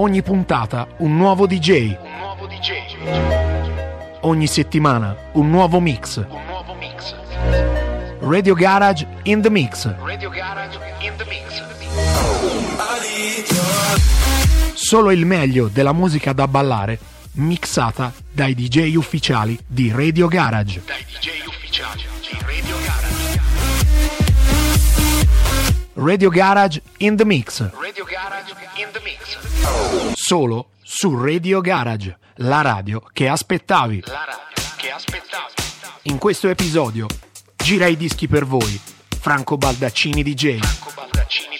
Ogni puntata un nuovo DJ. Un nuovo DJ. Ogni settimana un nuovo mix. Un nuovo mix. Radio Garage in the Mix. Radio Garage in the Mix. Solo il meglio della musica da ballare mixata dai DJ ufficiali di Radio Garage. Dai DJ ufficiali di Radio Garage. Radio Garage in the Mix. Radio Garage in the Mix. Solo su Radio Garage, la radio che aspettavi. La radio che aspettavi. In questo episodio gira i dischi per voi. Franco Baldaccini DJ. Franco Baldaccini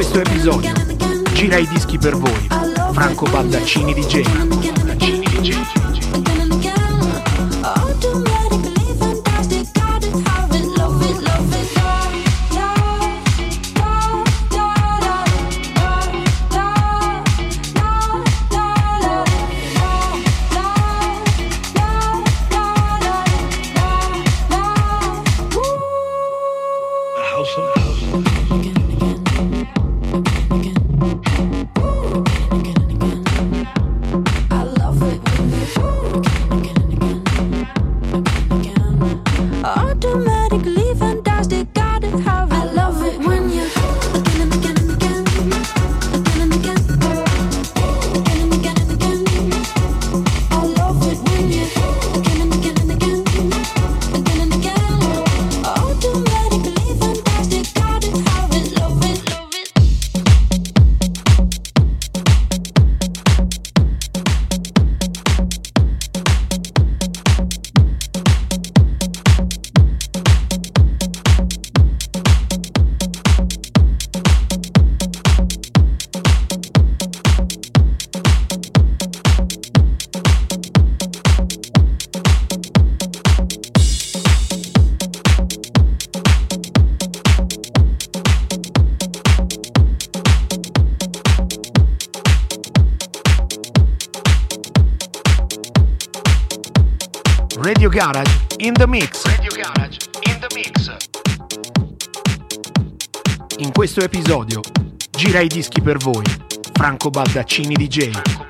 Questo episodio. Gira i dischi per voi. Franco Baldaccini DJ. Garage i dischi per voi. Franco Baldaccini DJ.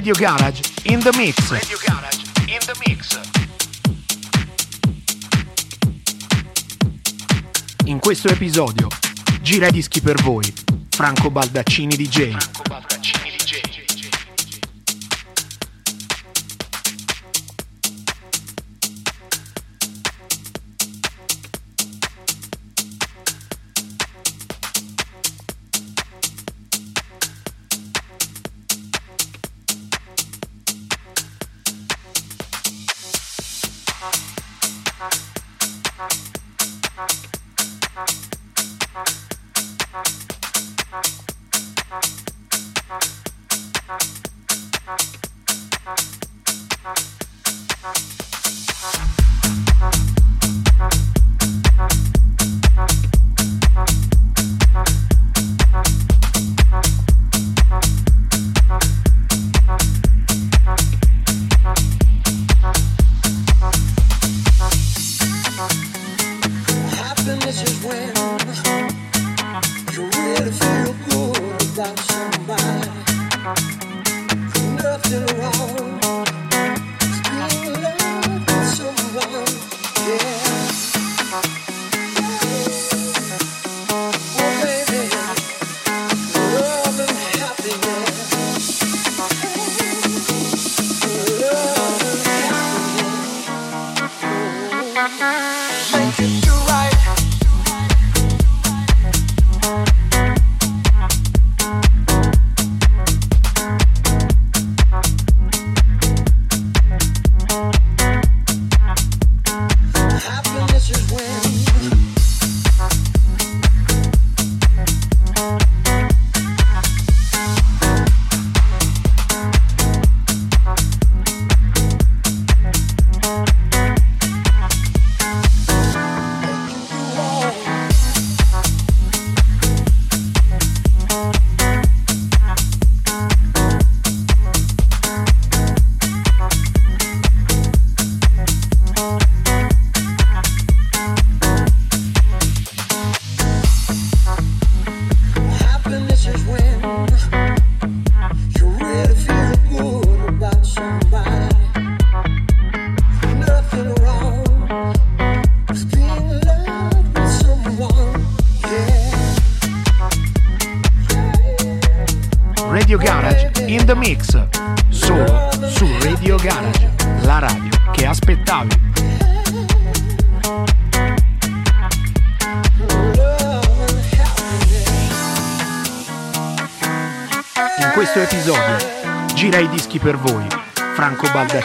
Radio Garage in the mix. Radio Garage in the mix. In questo episodio gira dischi per voi Franco Baldaccini DJ. Franco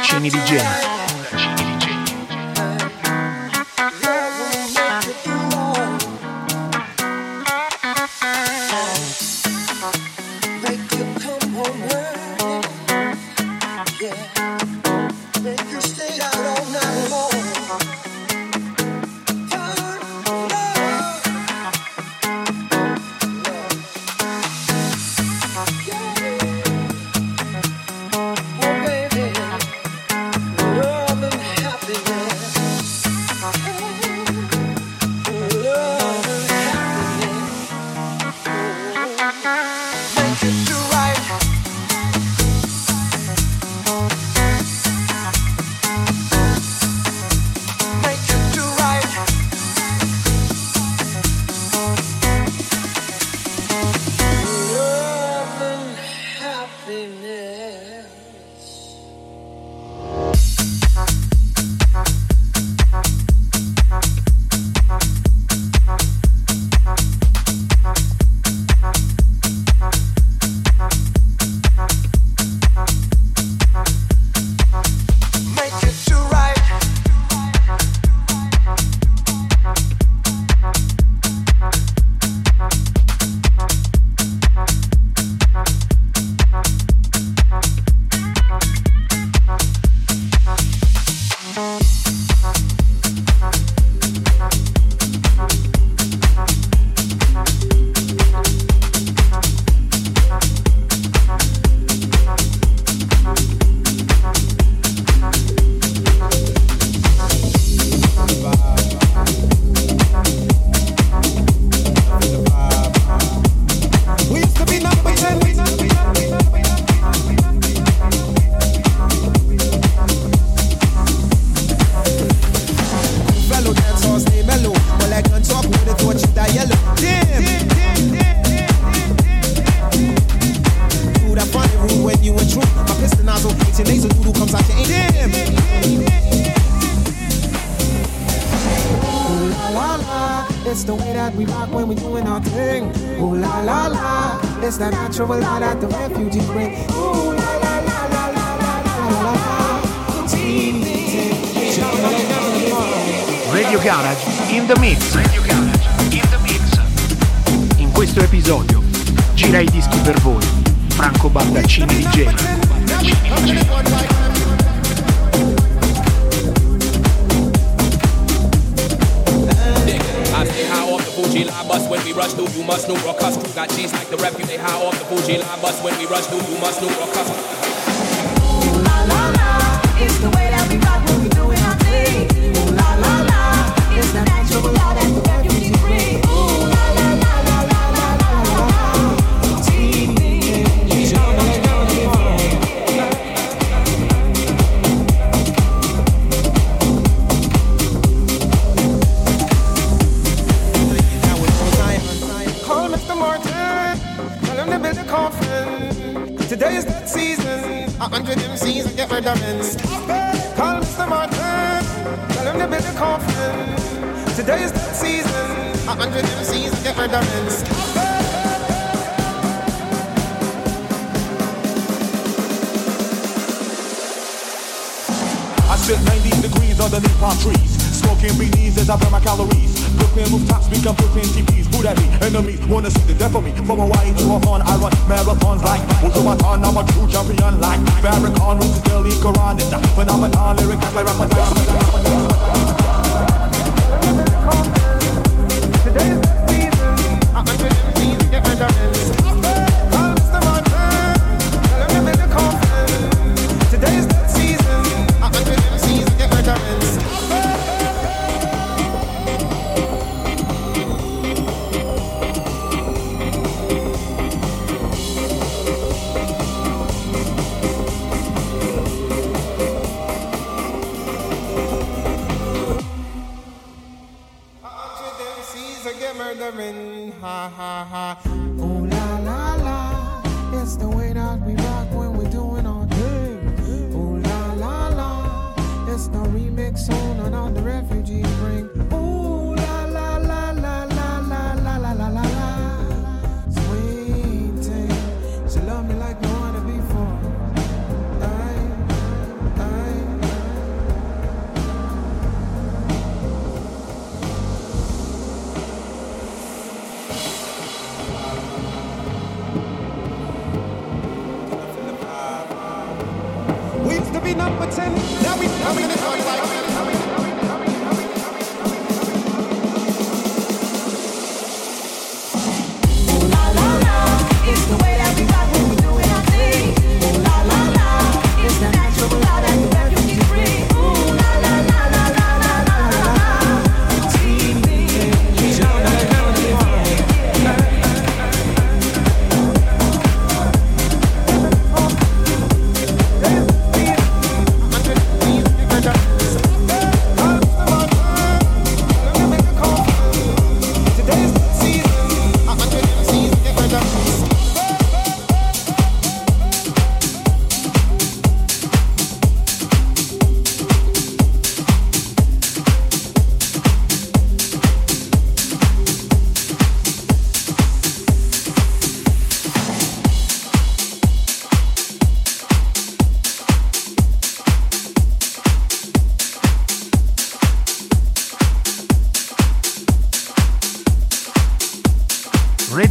Franco Baldaccini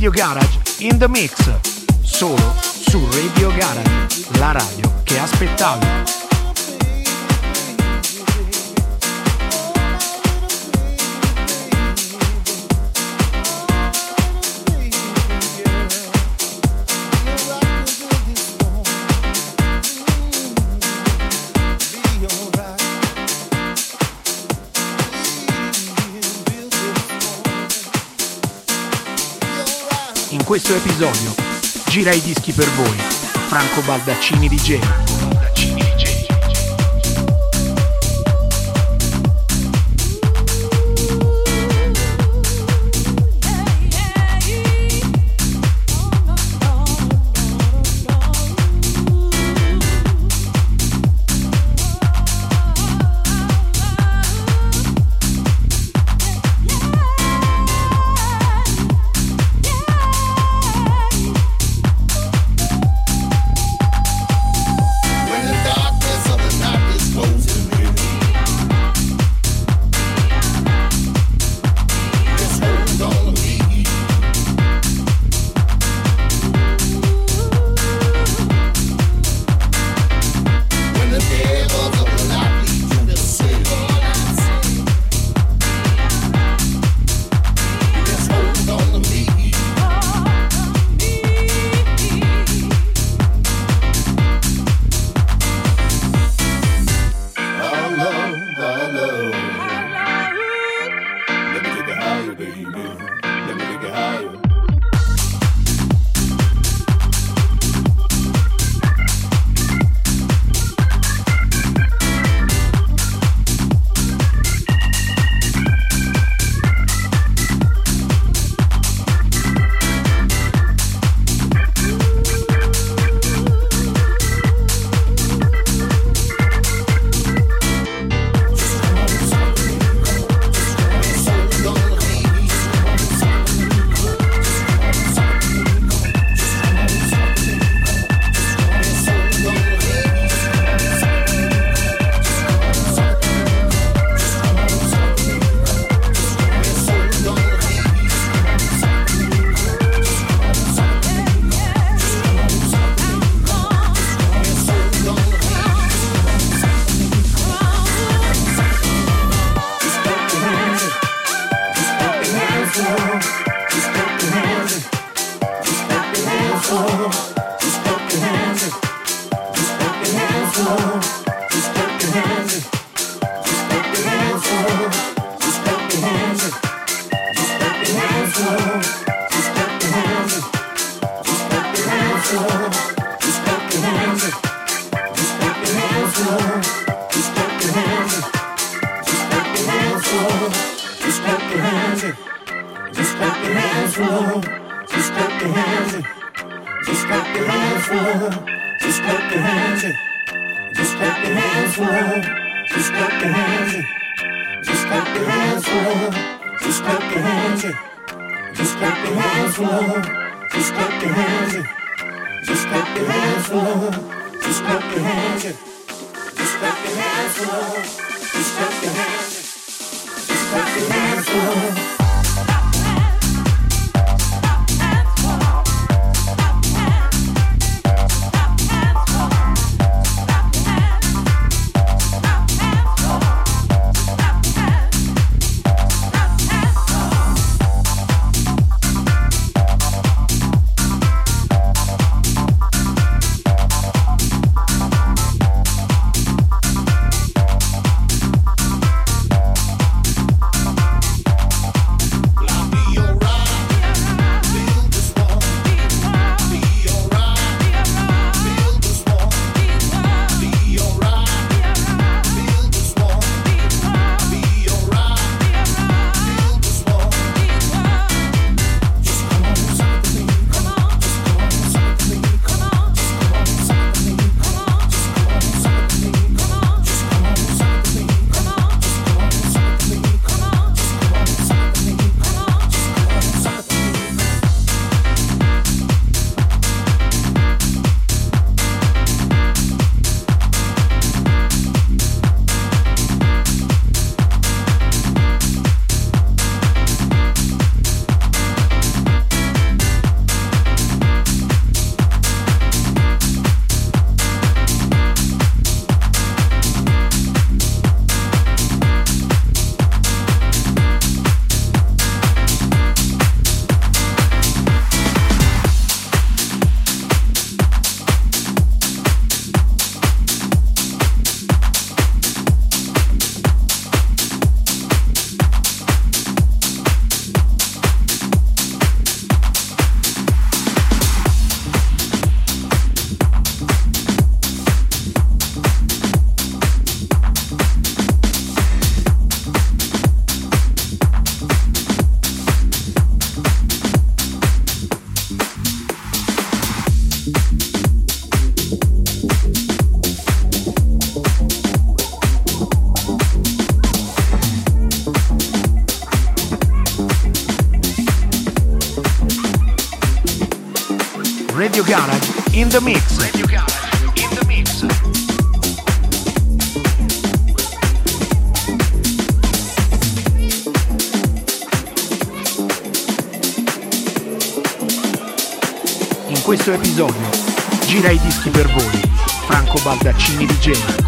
Radio Garage in the mix. scoprire i dischi per voi. Franco Baldaccini DJ. Franco Baldaccini di Genova.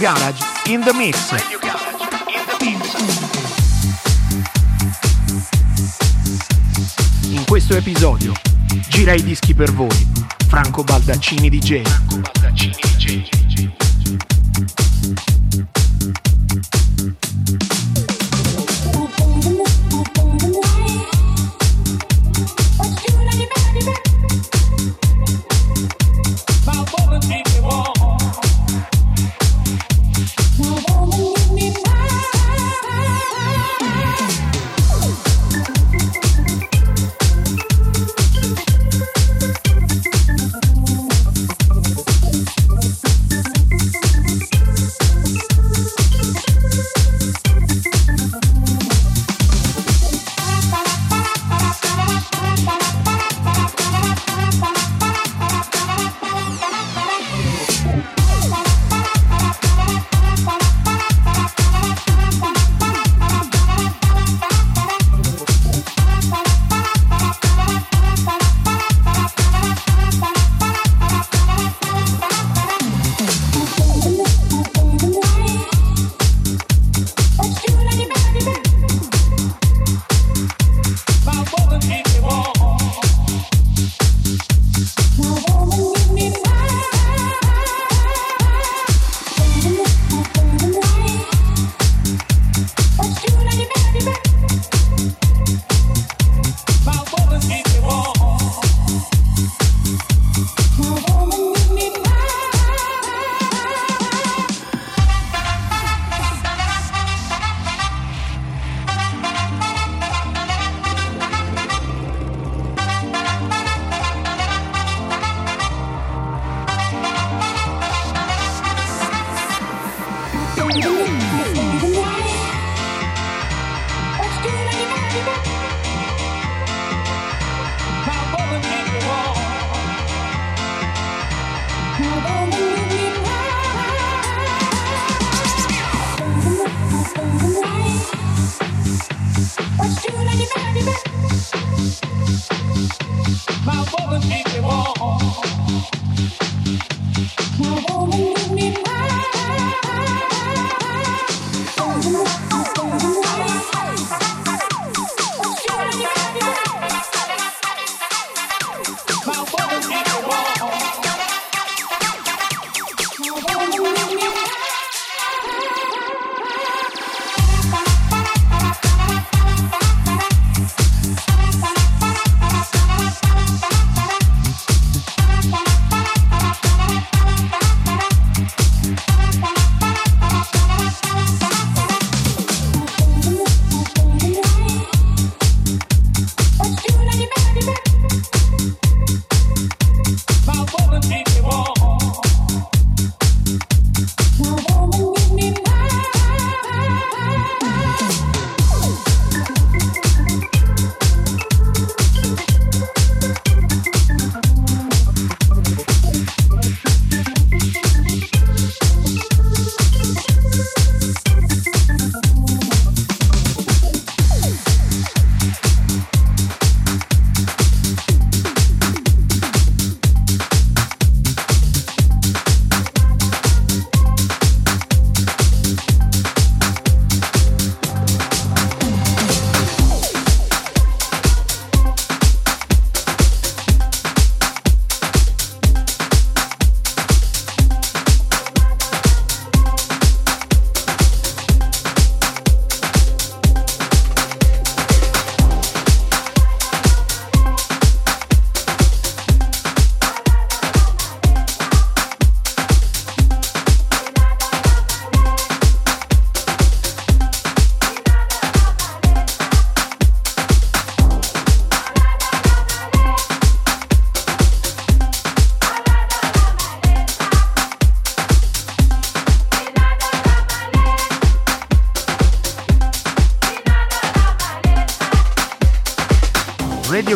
Garage in the mix. In questo episodio gira i dischi per voi Franco Baldaccini DJ. Thank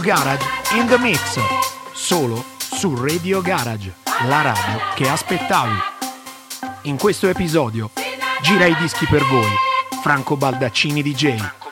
Garage in the mix. Solo su Radio Garage, la radio che aspettavi. In questo episodio gira i dischi per voi, Franco Baldaccini DJ.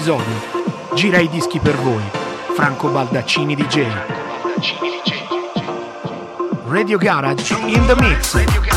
Episodio gira i dischi per voi, Franco Baldaccini DJ. Radio Garage in the mix.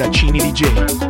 da Cini DJ.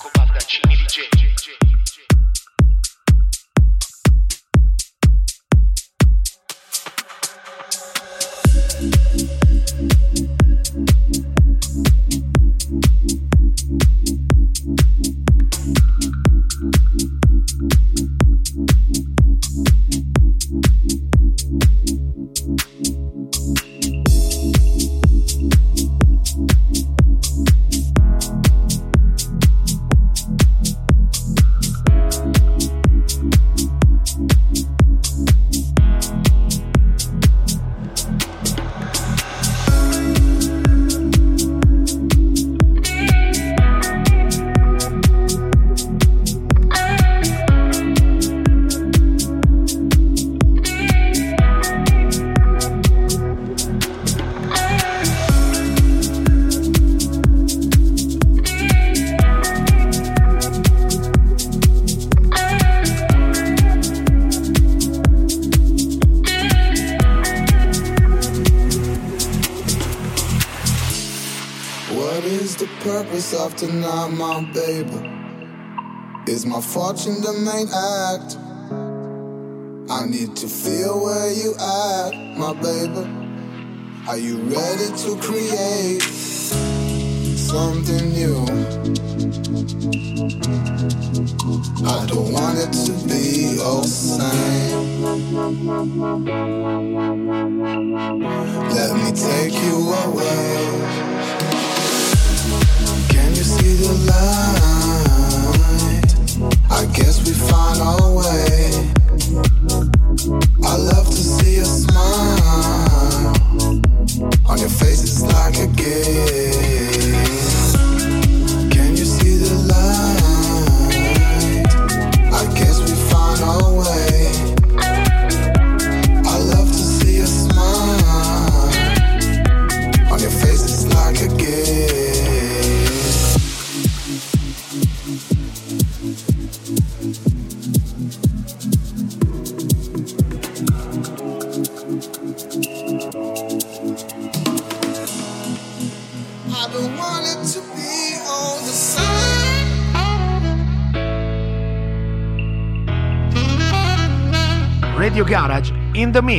night out.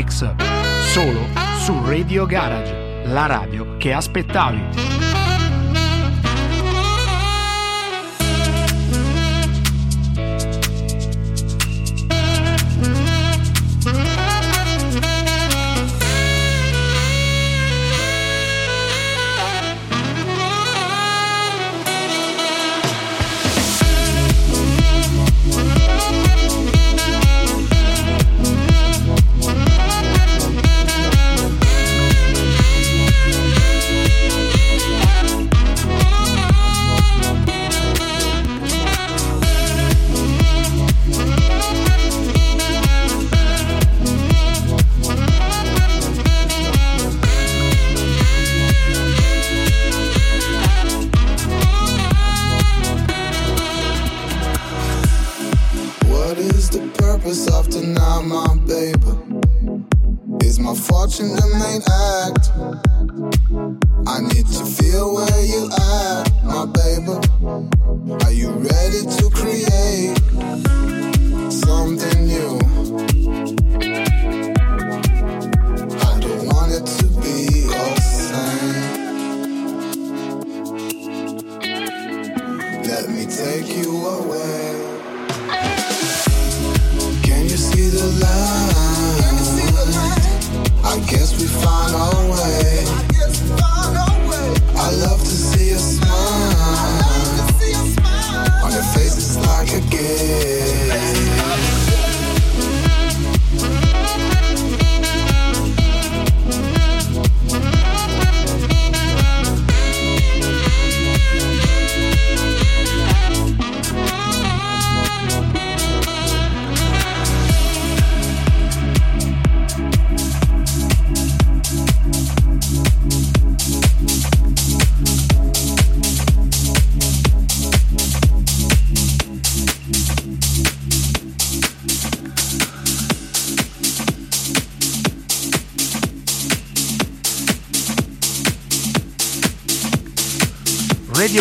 Mix, solo su Radio Garage, la radio che aspettavi.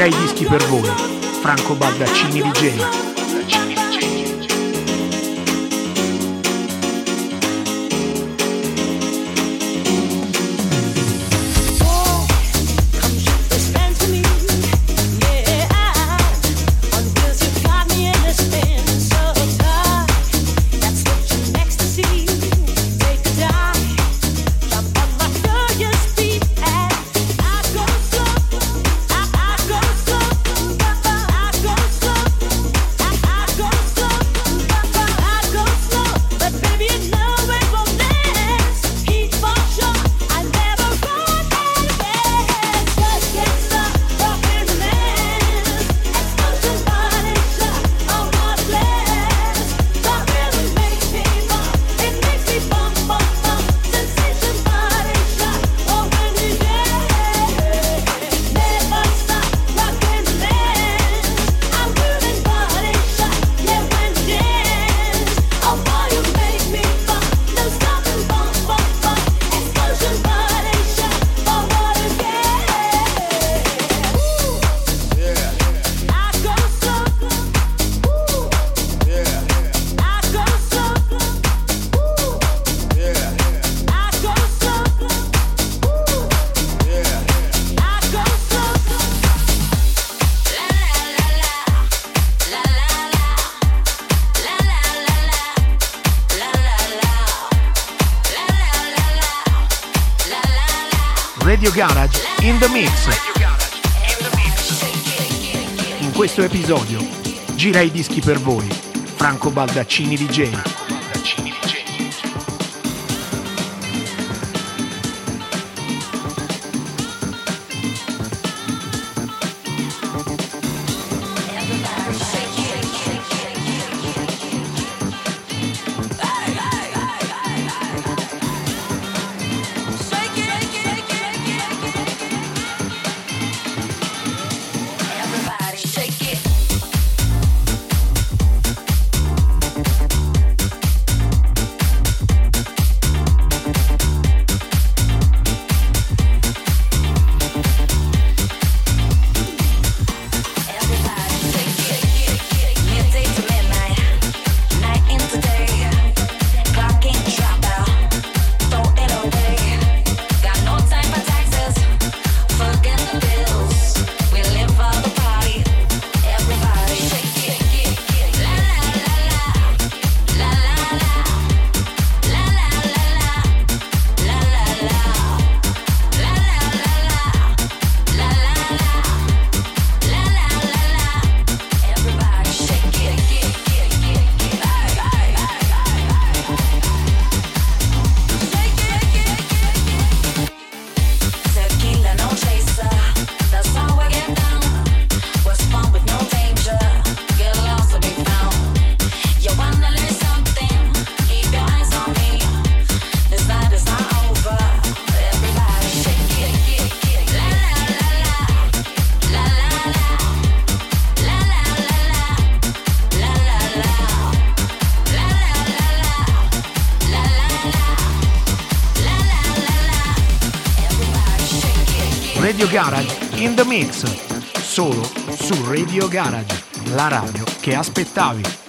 gira i dischi per voi. Franco Baldaccini DJ. Take gira i dischi per voi. Franco Baldaccini DJ. Mix, solo su Radio Garage, la radio che aspettavi.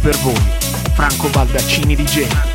per voi, Franco Baldaccini di Genova.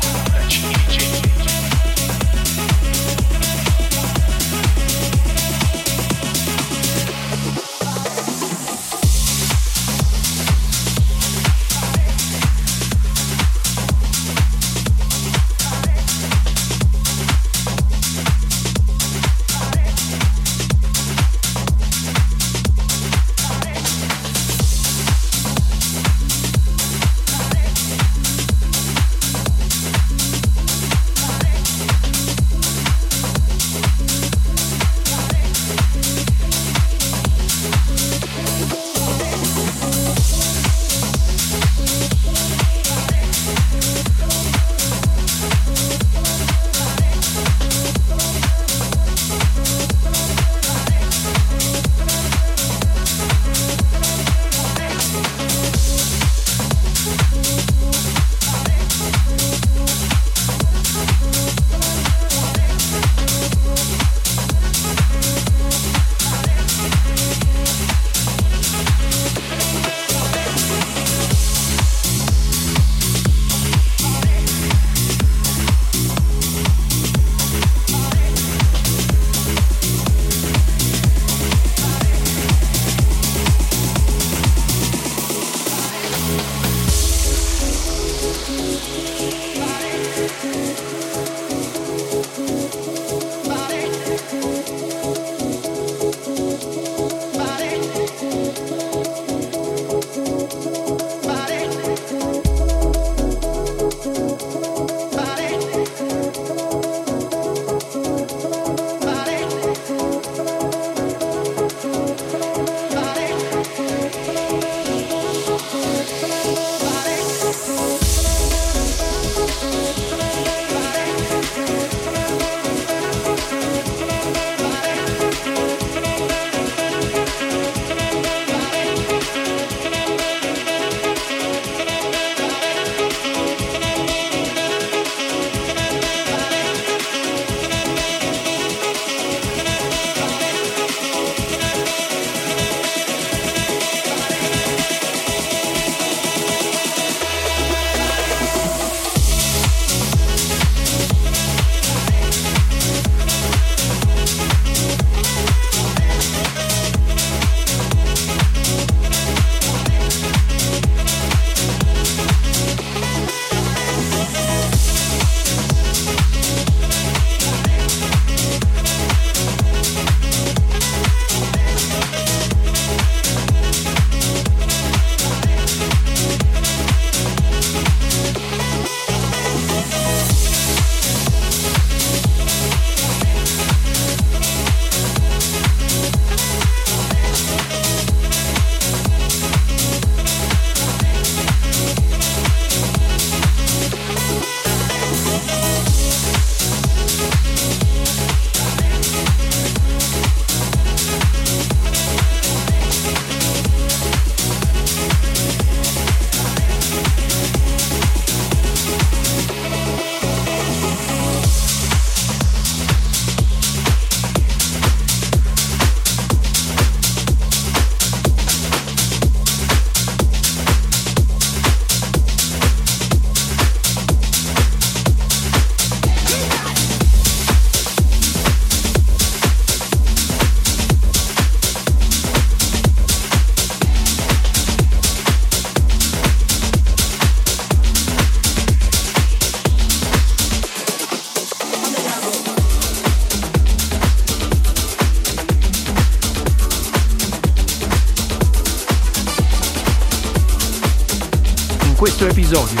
Episodio.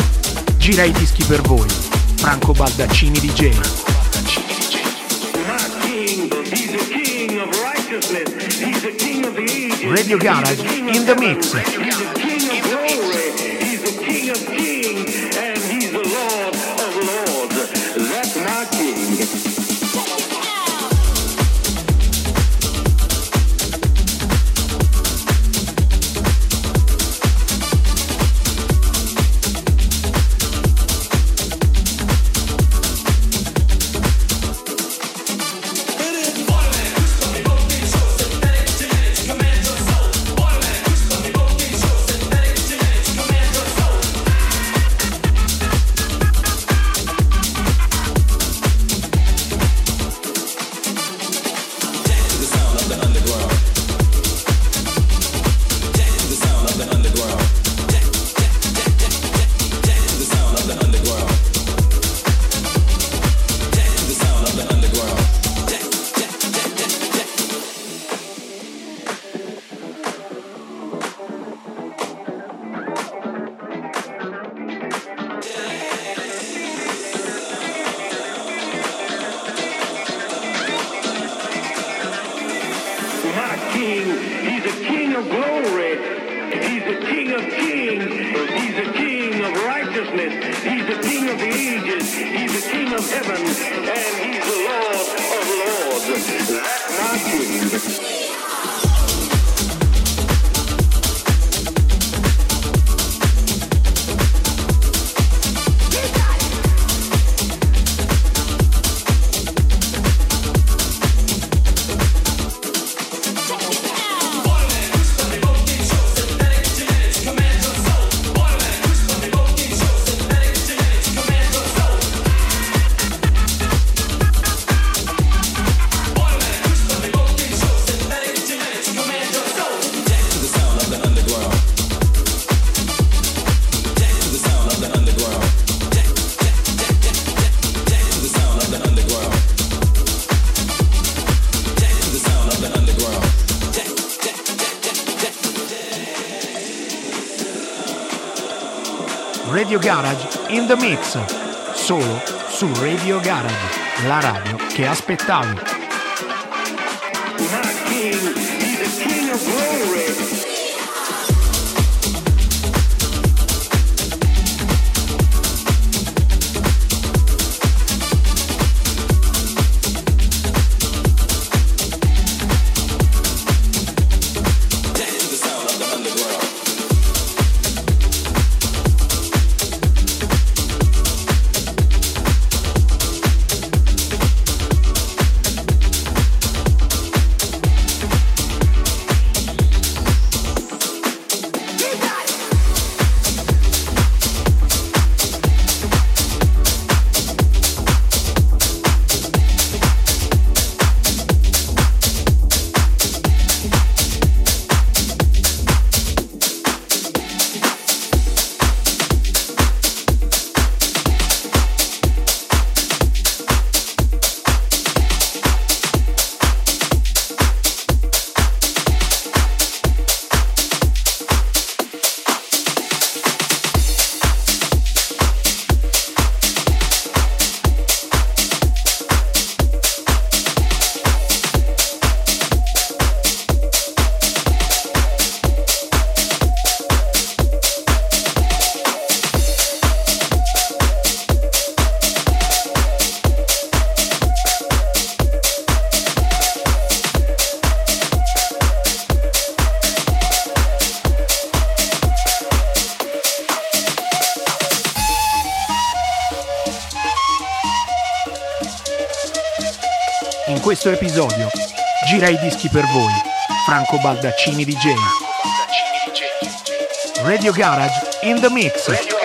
Gira i dischi per voi, Franco Baldaccini DJ. Radio Garage in the mix. The mix. Solo su Radio Garage, la radio che aspettavi. Gira i dischi per voi, Franco Baldaccini DJ. Radio Garage in the mix.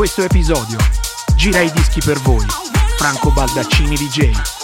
questo episodio. Gira i dischi per voi. Franco Baldaccini DJ.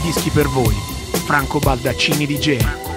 dischi per voi. Franco Baldaccini di Genova.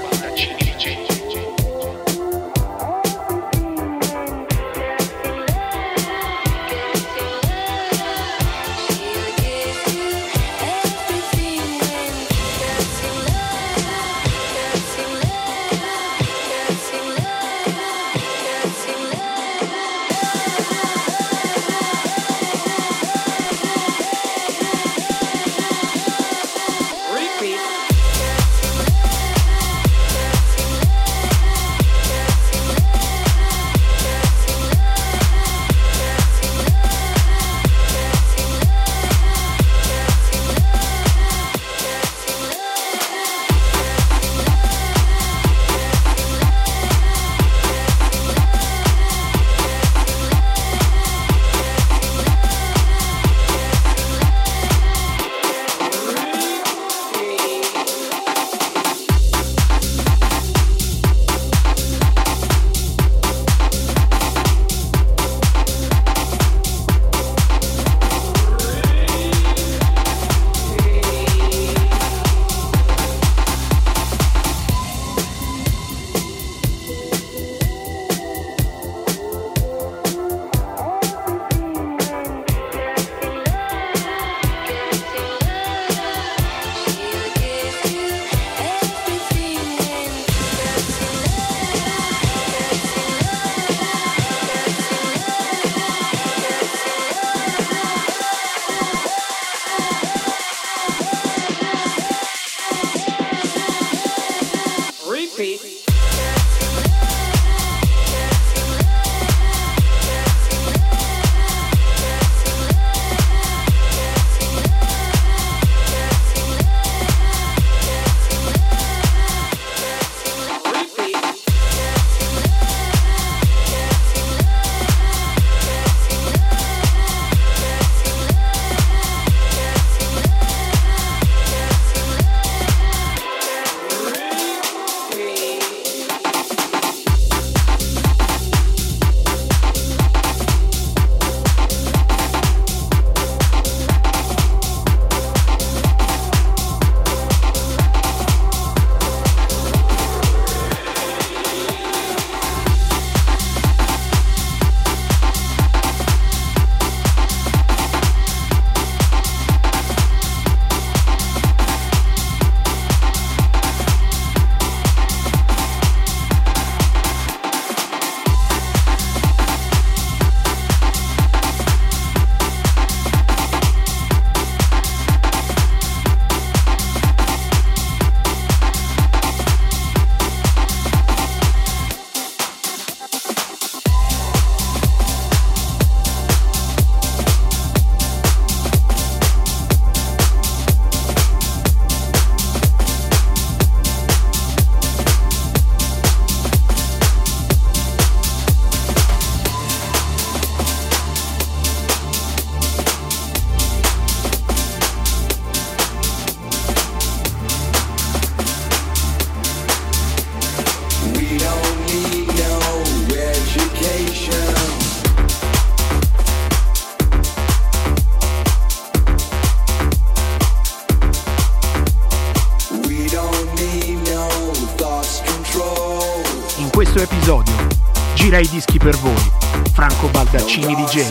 Cimi DJ.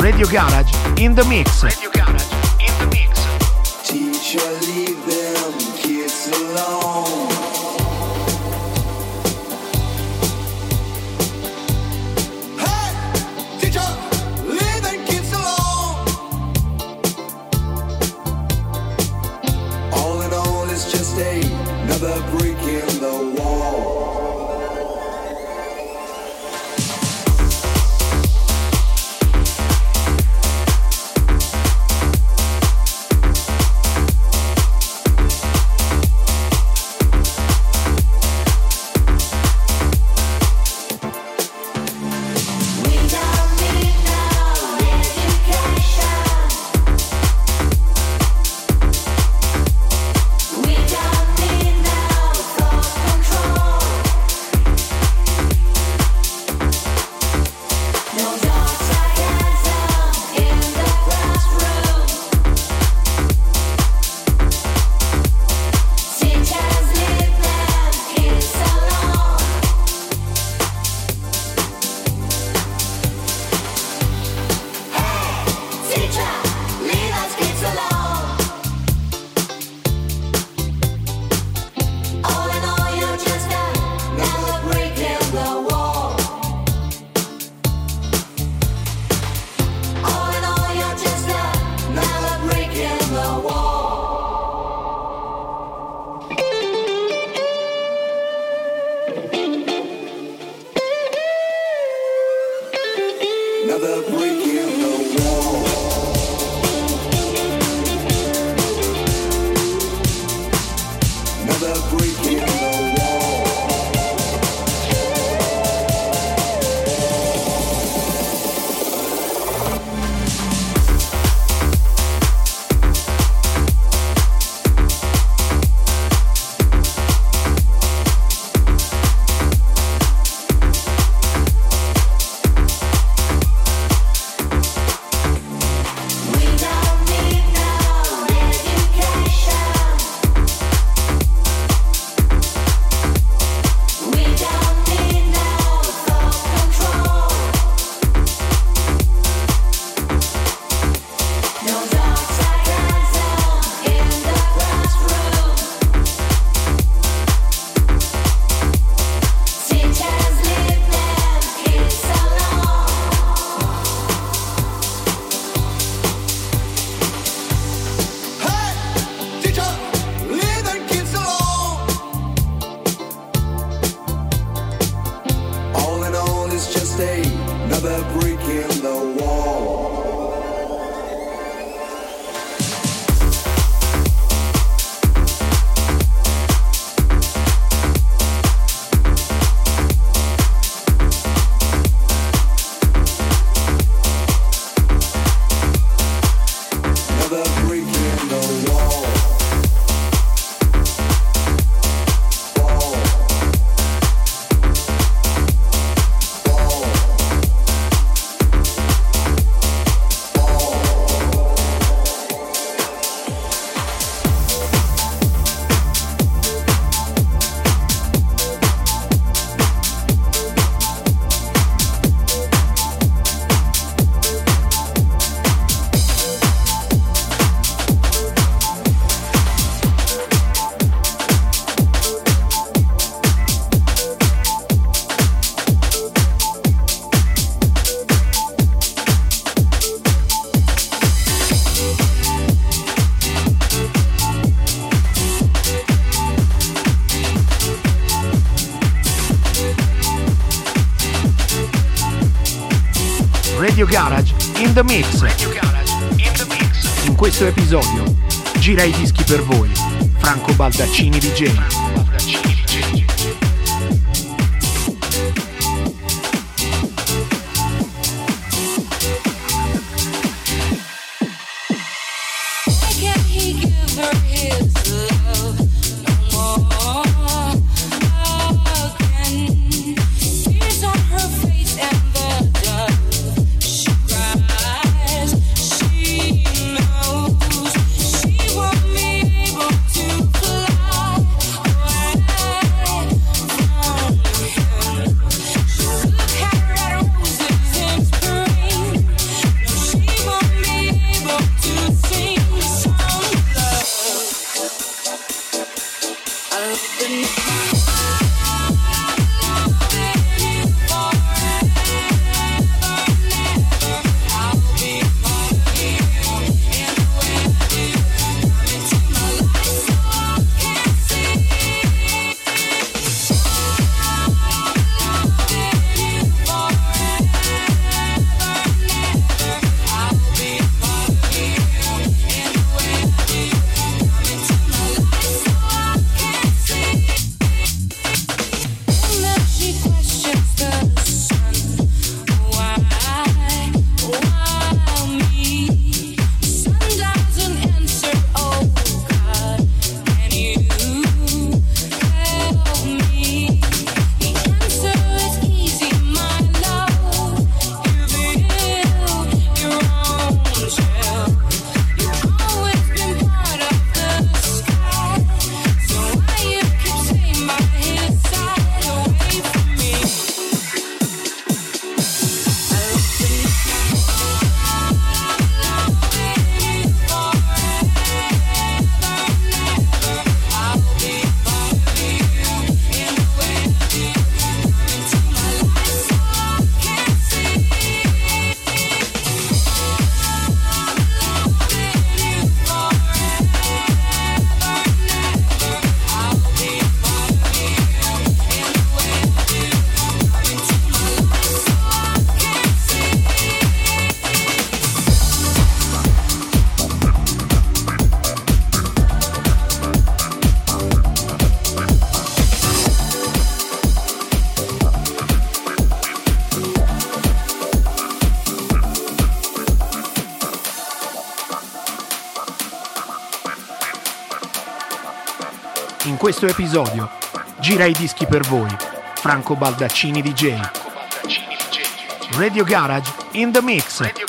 Radio Garage in the mix. in the Mix. In questo episodio gira i dischi per voi, Franco Baldaccini di Gema. questo episodio gira i dischi per voi, Franco Baldaccini DJ. Radio Garage in the mix.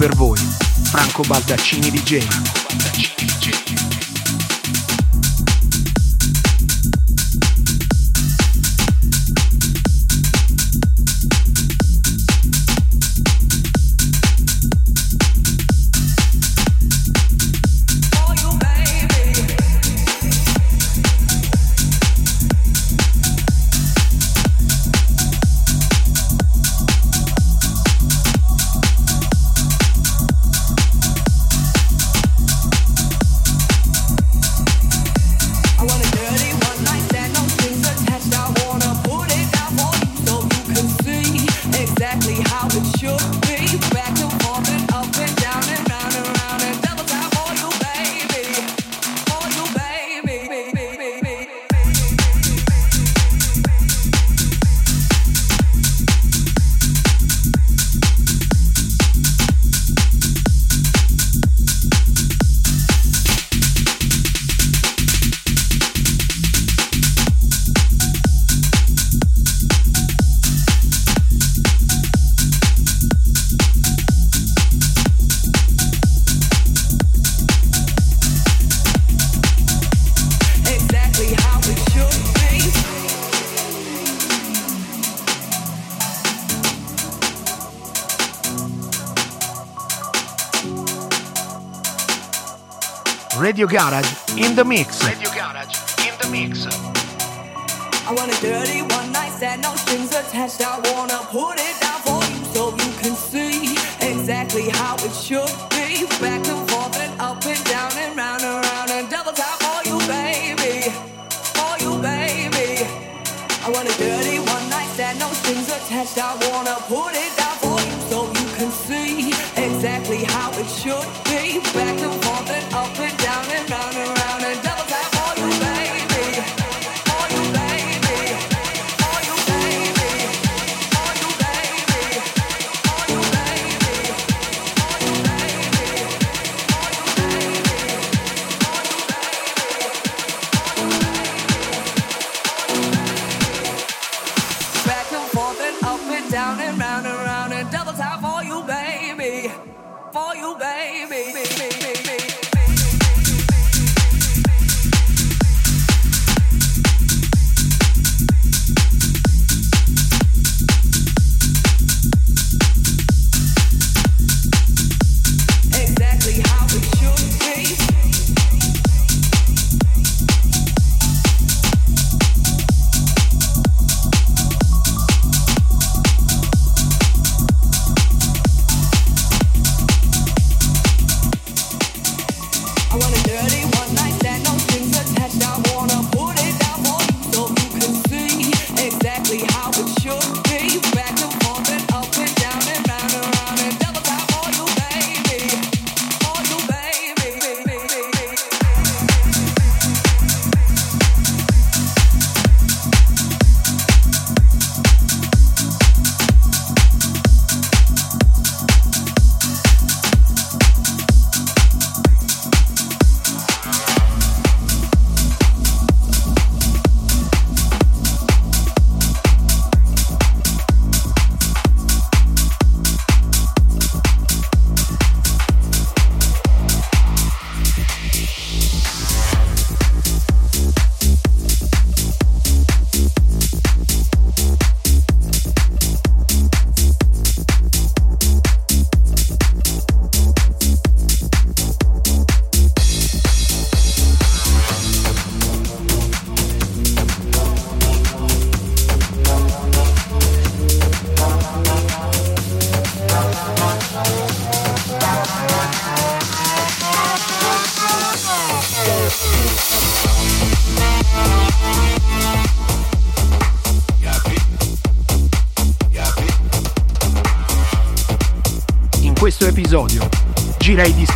Per voi, Franco Baldaccini DJ. I Radio Garage in the Mix. Radio Garage in the Mix. I want a dirty one night stand, no strings attached. I wanna put it down for you so you can see exactly how it should be. Back and forth and up and down and round and round and double time for you, baby. For you, baby. I want a dirty one night stand, no strings attached. I wanna put it down for you so you can see exactly how it should be. Back and forth and up and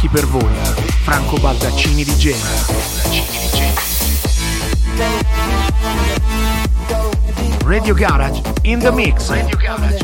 gira i dischi per voi, Franco Baldaccini DJ. Radio Garage in the Mix. Radio Garage